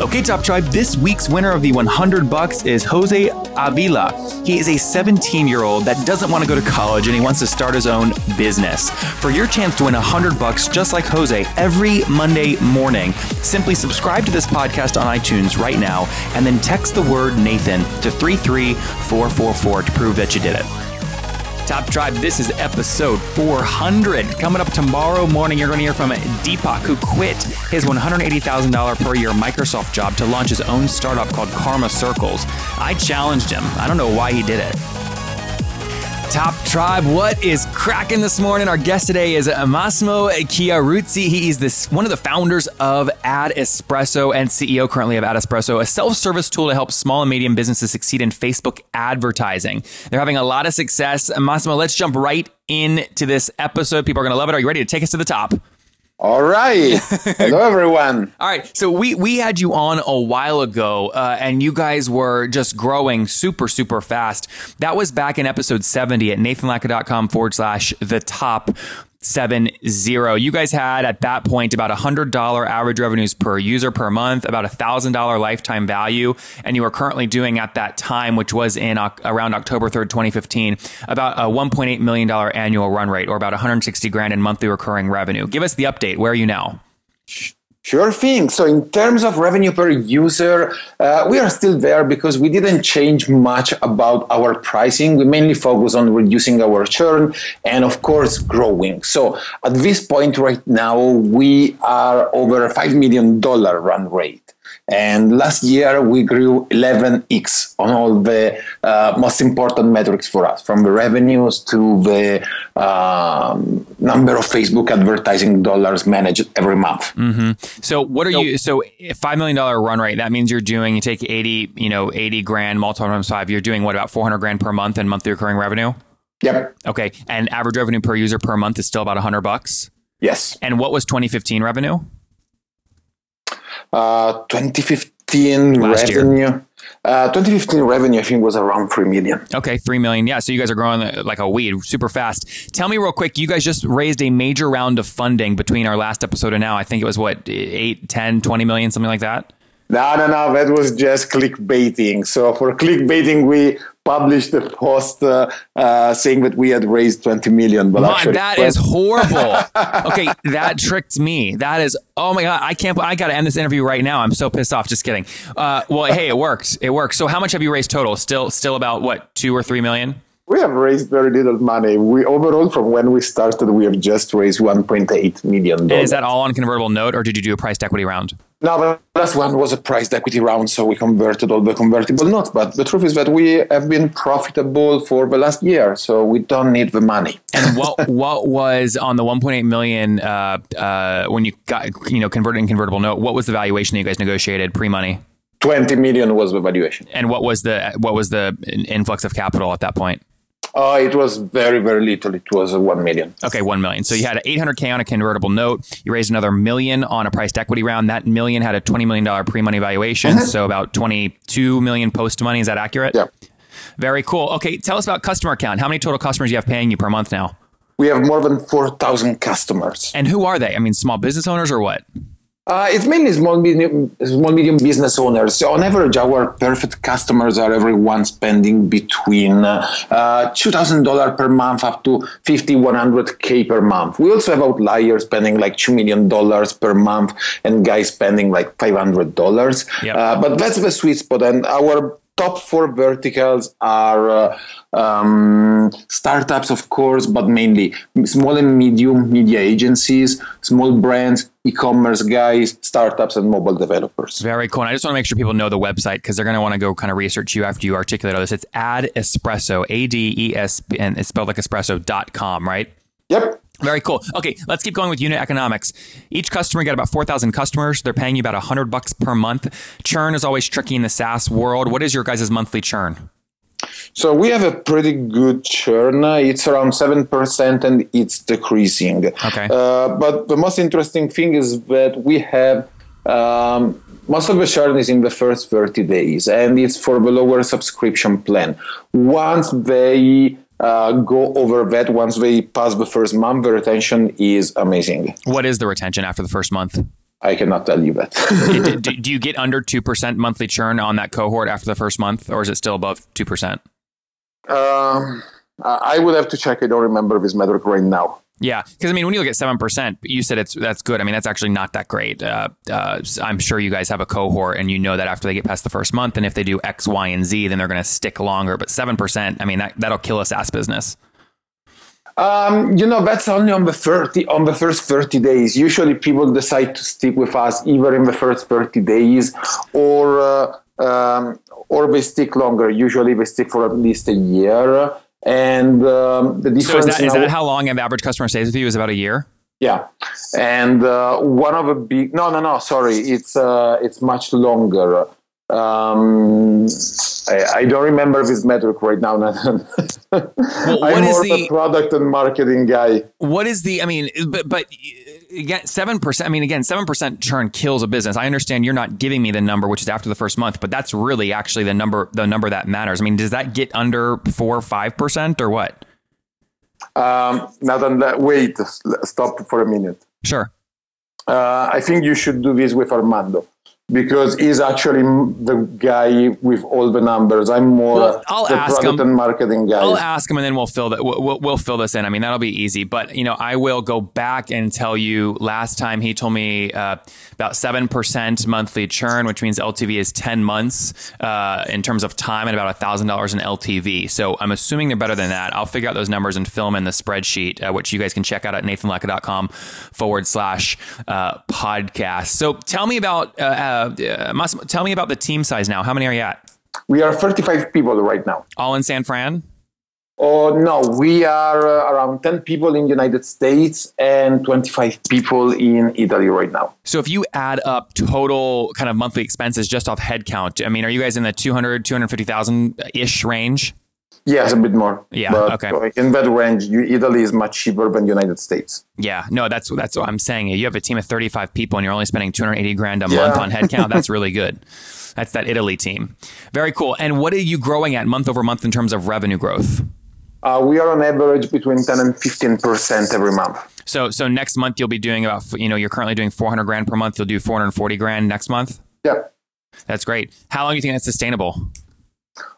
Okay, Top Tribe, this week's winner of the 100 bucks is Jose Avila. He is a 17 year old that doesn't want to go to college and he wants to start his own business. For your chance to win 100 bucks just like Jose every Monday morning, simply subscribe to this podcast on iTunes right now and then text the word Nathan to 33444 to prove that you did it. Top Tribe, this is episode 400. Coming up tomorrow morning, you're going to hear from Deepak, who quit his $180,000 per year Microsoft job to launch his own startup called Karma Circles. I challenged him. I don't know why he did it. Top Tribe, what is cracking this morning? Our guest today is Massimo Chieruzzi. He is this one of the founders of Ad Espresso and CEO currently of Ad Espresso, a self-service tool to help small and medium businesses succeed in Facebook advertising. They're having a lot of success. Massimo, let's jump right into this episode. People are going to love it. Are you ready to take us to the top? All right. Hello, everyone. All right. So we we had you on a while ago, uh, and you guys were just growing super super fast. That was back in episode seventy at nathanlatka.com forward slash the top seven zero. You guys had at that point about a hundred dollar average revenues per user per month, about a thousand dollar lifetime value, and you were currently doing at that time, which was in uh, around October third, twenty fifteen, about a one point eight million dollar annual run rate, or about one hundred sixty grand in monthly recurring revenue. Give us the update. Where are you now? Sure thing. So, in terms of revenue per user, uh, we are still there because we didn't change much about our pricing. We mainly focus on reducing our churn and, of course, growing. So, at this point right now, we are over a $5 million run rate. And last year we grew 11x on all the uh, most important metrics for us, from the revenues to the um, number of Facebook advertising dollars managed every month. Mm-hmm. So what are so, you? So five million dollar run rate. That means you're doing. You take eighty, you know, eighty grand multiplied times five. You're doing what about four hundred grand per month in monthly recurring revenue? Yep. Okay, and average revenue per user per month is still about hundred bucks. Yes. And what was 2015 revenue? Uh, 2015 Last revenue. Year. Uh, 2015 revenue, I think, was around three million. Okay, three million. Yeah, so you guys are growing uh, like a weed, super fast. Tell me real quick, you guys just raised a major round of funding between our last episode and now. I think it was what, 8, 10, 20 million, something like that? No, no, no. That was just clickbaiting. So for clickbaiting, we published a post uh, uh, saying that we had raised 20 million. But actually, that is horrible. okay, that tricked me. That is, oh my God, I can't, I got to end this interview right now. I'm so pissed off. Just kidding. Uh, well, hey, it worked. It worked. So how much have you raised total? Still, still about what, two or three million? We have raised very little money. We overall, from when we started, we have just raised 1.8 million. Is that all on convertible note, or did you do a priced equity round? No, the last one was a priced equity round, so we converted all the convertible notes. But the truth is that we have been profitable for the last year, so we don't need the money. and what what was on the 1.8 million uh, uh, when you got you know converted in convertible note? What was the valuation that you guys negotiated pre money? 20 million was the valuation. And what was the what was the influx of capital at that point? Oh, it was very, very little. It was uh, 1 million. Okay, 1 million. So you had 800K on a convertible note. You raised another million on a priced equity round. That million had a $20 million pre money valuation. Mm-hmm. So about 22 million post money. Is that accurate? Yeah. Very cool. Okay, tell us about customer count. How many total customers you have paying you per month now? We have more than 4,000 customers. And who are they? I mean, small business owners or what? Uh, it's mainly small medium, small medium business owners. So on average, our perfect customers are everyone spending between uh, two thousand dollars per month up to fifty one hundred k per month. We also have outliers spending like two million dollars per month, and guys spending like five hundred dollars. Yep. Uh, but that's the sweet spot, and our top four verticals are uh, um, startups, of course, but mainly small and medium media agencies, small brands, e-commerce guys, startups, and mobile developers. Very cool. And I just want to make sure people know the website because they're going to want to go kind of research you after you articulate all this. It's Ad Espresso, A D E S, and it's spelled like espresso.com, right? Yep. Very cool. Okay, let's keep going with unit economics. Each customer got about 4,000 customers. They're paying you about 100 bucks per month. Churn is always tricky in the SaaS world. What is your guys' monthly churn? So we have a pretty good churn. It's around seven percent, and it's decreasing. Okay. Uh, but the most interesting thing is that we have um, most of the churn is in the first 30 days, and it's for the lower subscription plan. Once they uh, go over that, once they pass the first month, the retention is amazing. What is the retention after the first month? I cannot tell you that. do, do- you get under 2% monthly churn on that cohort after the first month, or is it still above 2%? um, I I would have to check. I don't remember this metric right now. Yeah, because I mean, when you look at seven percent, you said it's that's good. I mean, that's actually not that great. Uh, uh, I'm sure you guys have a cohort, and you know that after they get past the first month, and if they do X, Y, and Z, then they're going to stick longer. But seven percent, I mean, that that'll kill a SaaS business. Um, you know, that's only on the 30, on the first 30 days. Usually people decide to stick with us either in the first 30 days or, uh, um, or they stick longer. Usually they stick for at least a year. And um, the So is that is that how long an average customer stays with you? Is about a year? yeah, and uh, one of the big no no no sorry it's uh, it's much longer. Um, I, I don't remember this metric right now. Nathan. what I'm is more of the- a product and marketing guy. What is the? I mean, but but again, seven percent. I mean, again, seven percent churn kills a business. I understand you're not giving me the number, which is after the first month, but that's really actually the number the number that matters. I mean, does that get under four or five percent or what? Um, Nathan, wait, stop for a minute. Sure. Uh, I think you should do this with Armando because he's actually the guy with all the numbers. I'm more Well, I'll the ask product him. and marketing guy. I'll ask him and then we'll fill that. We'll, we'll, fill this in. I mean, that'll be easy. But you know, I will go back and tell you. Last time he told me uh, about seven percent monthly churn, which means LTV is ten months uh, in terms of time, and about thousand dollars in LTV. So I'm assuming they're better than that. I'll figure out those numbers and fill them in the spreadsheet, uh, which you guys can check out at nathanlatka.com forward slash uh, podcast. So tell me about uh, uh, Massimo, tell me about the team size now. How many are you at? we are 35 people right now. All in San Fran? Oh no, we are uh, around 10 people in the United States and 25 people in Italy right now. So if you add up total kind of monthly expenses just off headcount, I mean, are you guys in the 200, 250,000 ish range? Yes, a bit more. Yeah, but okay. in that range, you, Italy is much cheaper than United States. Yeah, no, that's that's what I'm saying. You have a team of 35 people and you're only spending 280 grand a Yeah. month on headcount. That's really good. That's that Italy team. Very cool. And what are you growing at month over month in terms of revenue growth? Uh, we are on average between 10 and 15 percent every month. So so next month you'll be doing about you know you're currently doing 400 grand per month. You'll do 440 grand next month. Yeah. That's great. How long do you think that's sustainable?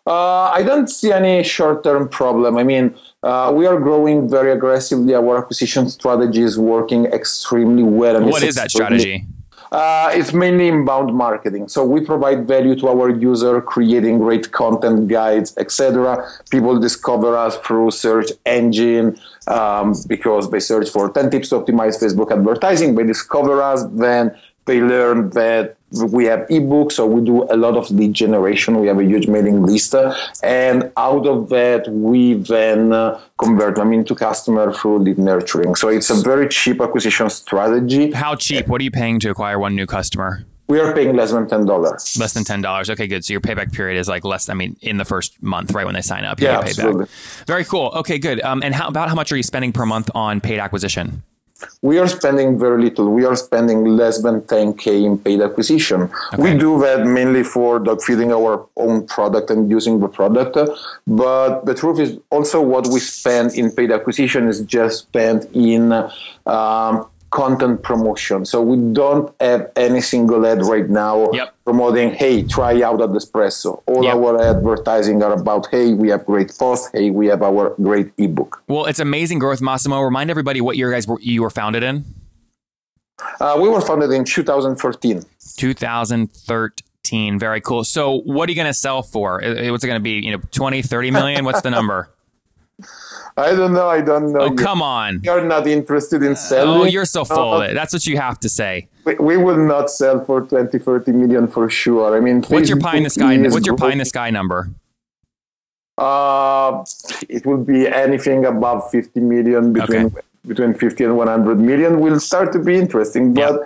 Uh, I don't see any short-term problem. I mean, uh, we are growing very aggressively. Our acquisition strategy is working extremely well. and What is that strategy? Uh, it's mainly inbound marketing. So we provide value to our user, creating great content, guides, etc. People discover us through search engine um, because they search for 10 tips to optimize Facebook advertising. They discover us, then they learn that we have ebooks, so we do a lot of lead generation. We have a huge mailing list, and out of that, we then uh, convert them into customer through lead nurturing. So it's a very cheap acquisition strategy. How cheap? What are you paying to acquire one new customer? We are paying less than ten dollars. Less than ten dollars. Okay, good. So your payback period is like less. I mean, in the first month, right when they sign up, you Yeah, absolutely. back. Very cool. Okay, good. Um, and how about how much are you spending per month on paid acquisition? We are spending very little. We are spending less than 10k in paid acquisition. We do that mainly for dog feeding our own product and using the product. But the truth is also what we spend in paid acquisition is just spent in um, content promotion. So we don't have any single ad right now Yep. promoting, hey, try out Ad Espresso. All Yep. our advertising are about, hey, we have great posts. Hey, we have our great ebook. Well, it's amazing growth, Massimo. Remind everybody what year guys were, you were founded in. Uh, we were founded in 2013. 2013. Very cool. So, what are you going to sell for? What's it going to be? You know, 20, 30 million? What's the number? I don't know. I don't know. Oh, come on. You're not interested in selling. Oh, you're so full of it. That's what you have to say. We, we will not sell for 20, 30 million for sure. I mean, What's your pie in the sky? What's your pie in the sky number? Uh, it will be anything above 50 million between Okay. between 50 and 100 million will start to be interesting. But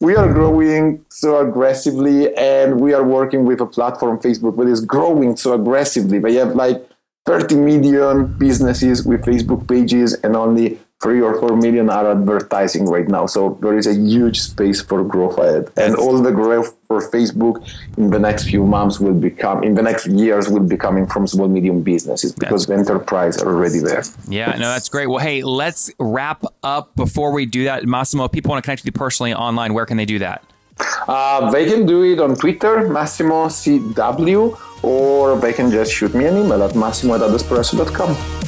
we are growing so aggressively, and we are working with a platform, Facebook, that is growing so aggressively. They have like 30 million businesses with Facebook pages, and only three or four million are advertising right now. So there is a huge space for growth ahead. And all the growth for Facebook in the next few months will become, in the next years, will be coming from small, medium businesses because the enterprise are already there. Yeah, no, that's great. Well, hey, let's wrap up before we do that. Massimo, if people want to connect with you personally online, where can they do that? Uh, they can do it on Twitter, Massimo CW, or they can just shoot me an email at massimo at.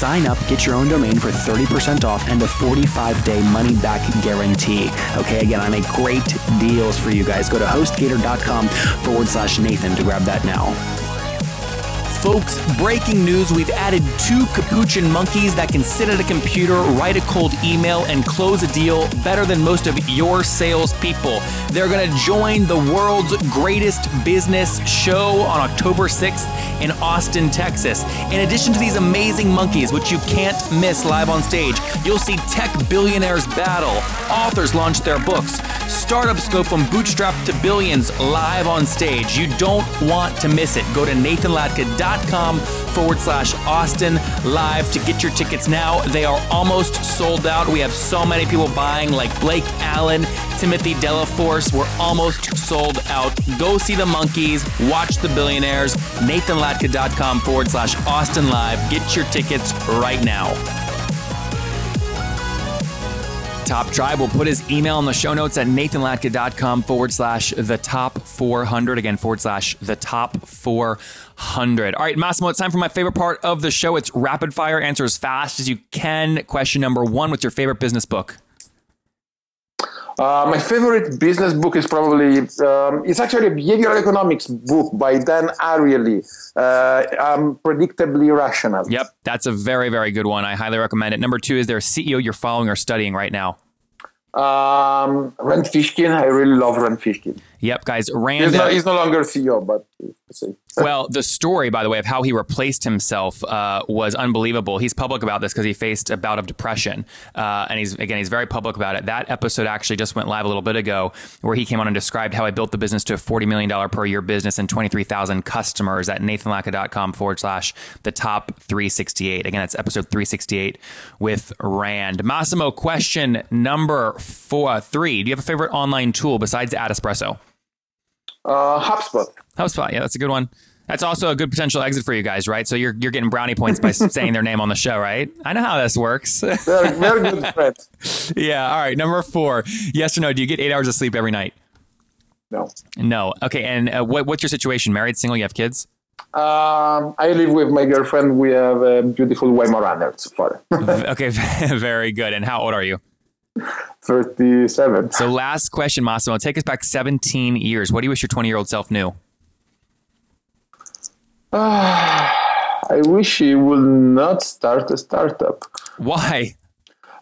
sign up, get your own domain for 30% off and a 45 day money back guarantee. Okay, again, I make great deals for you guys. Go to hostgator.com forward slash Nathan to grab that now. Folks, breaking news we've added two capuchin monkeys that can sit at a computer, write a cold email, and close a deal better than most of your salespeople. They're going to join the world's greatest business show on October 6th in Austin, Texas. In addition to these amazing monkeys, which you can't miss live on stage, you'll see tech billionaires battle, authors launch their books, startups go from bootstrap to billions live on stage. You don't want to miss it. Go to nathanlatka.com forward slash Austin live to get your tickets now. They are almost sold out. We have so many people buying, like Blake Allen, Timothy Delaforce. We're almost sold out. Go see the monkeys, watch the billionaires. NathanLatka.com forward slash Austin live. Get your tickets right now. Top Tribe We'll put his email in the show notes at nathanlatka.com forward slash the top 400. Again, forward slash the top 400. All right, Massimo, it's time for my favorite part of the show. It's rapid fire. Answer as fast as you can. Question number one What's your favorite business book? Uh, my favorite business book is probably um, it's actually a behavioral economics book by Dan Ariely. Uh, um, Predictably Irrational. Yep, that's a very very good one. I highly recommend it. Number two is there a CEO you're following or studying right now? Um, Rand Fishkin. I really love Rand Fishkin. Yep, guys. Rand. He's, not, he's no longer CEO, but well, the story, by the way, of how he replaced himself uh, was unbelievable. He's public about this because he faced a bout of depression, uh, and he's again he's very public about it. That episode actually just went live a little bit ago, where he came on and described how I built the business to a forty million dollar per year business and twenty three thousand customers at nathanlatka.com forward slash the top three sixty eight. Again, that's episode three sixty eight with Rand Massimo. Question number four, three. Do you have a favorite online tool besides Adespresso? Uh, HubSpot. HubSpot, yeah, that's a good one. That's also a good potential exit for you guys, right? So you're you're getting brownie points by saying their name on the show, right? I know how this works. they're, they're good friends. yeah. All right. Number four. Yes or no? Do you get eight hours of sleep every night? No. No. Okay. And uh, what, what's your situation? Married, single? You have kids? Um, I live with my girlfriend. We have a beautiful Weimaraner so far. okay. Very good. And how old are you? 37. So last question, Massimo. Take us back 17 years. What do you wish your 20 year old self knew? I wish he would not start a startup. Why?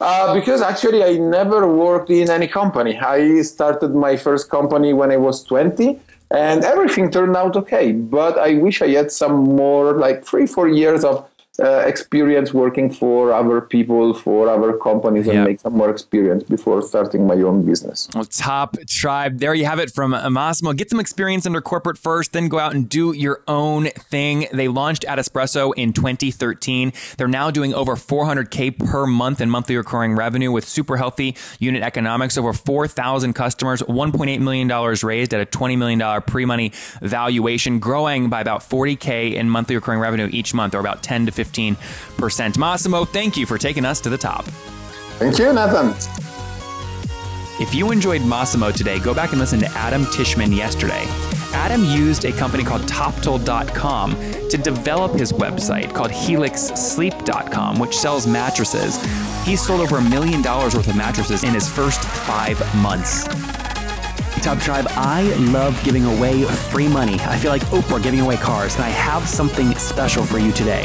Uh, because actually, I never worked in any company. I started my first company when I was 20, and everything turned out okay. But I wish I had some more, like three, four years of uh, experience working for other people, for other companies, and yep. make some more experience before starting my own business. Well, top tribe. There you have it from Massimo. Get some experience under corporate first, then go out and do your own thing. They launched Ad Espresso in 2013. They're now doing over 400K per month in monthly recurring revenue with super healthy unit economics. Over 4,000 customers, $1.8 million raised at a $20 million pre money valuation, growing by about 40K in monthly recurring revenue each month, or about 10 to 15 15%. Massimo, thank you for taking us to the top. Thank you, Nathan. If you enjoyed Massimo today, go back and listen to Adam Tishman yesterday. Adam used a company called Toptal.com to develop his website called HelixSleep.com, which sells mattresses. He sold over a million dollars worth of mattresses in his first five months. Top Tribe, I love giving away free money. I feel like Oprah giving away cars, and I have something special for you today.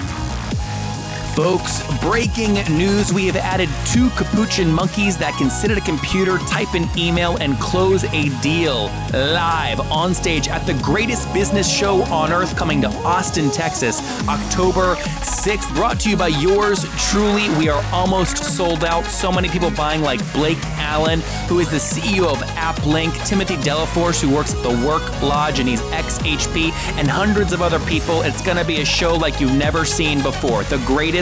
Folks, breaking news. We have added two capuchin monkeys that can sit at a computer, type an email, and close a deal live on stage at the greatest business show on earth coming to Austin, Texas, October 6th. Brought to you by yours truly. We are almost sold out. So many people buying, like Blake Allen, who is the CEO of AppLink, Timothy Delaforce, who works at the Work Lodge and he's ex HP, and hundreds of other people. It's going to be a show like you've never seen before. The greatest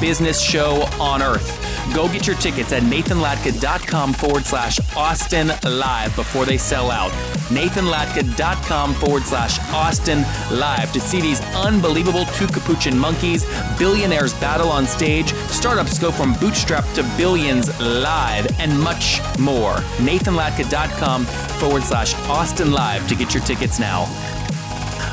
business show on earth. Go get your tickets at nathanlatka.com forward slash Austin Live before they sell out. nathanlatka.com forward slash Austin Live to see these unbelievable two capuchin monkeys, billionaires battle on stage, startups go from bootstrap to billions live, and much more. nathanlatka.com forward slash Austin Live to get your tickets now.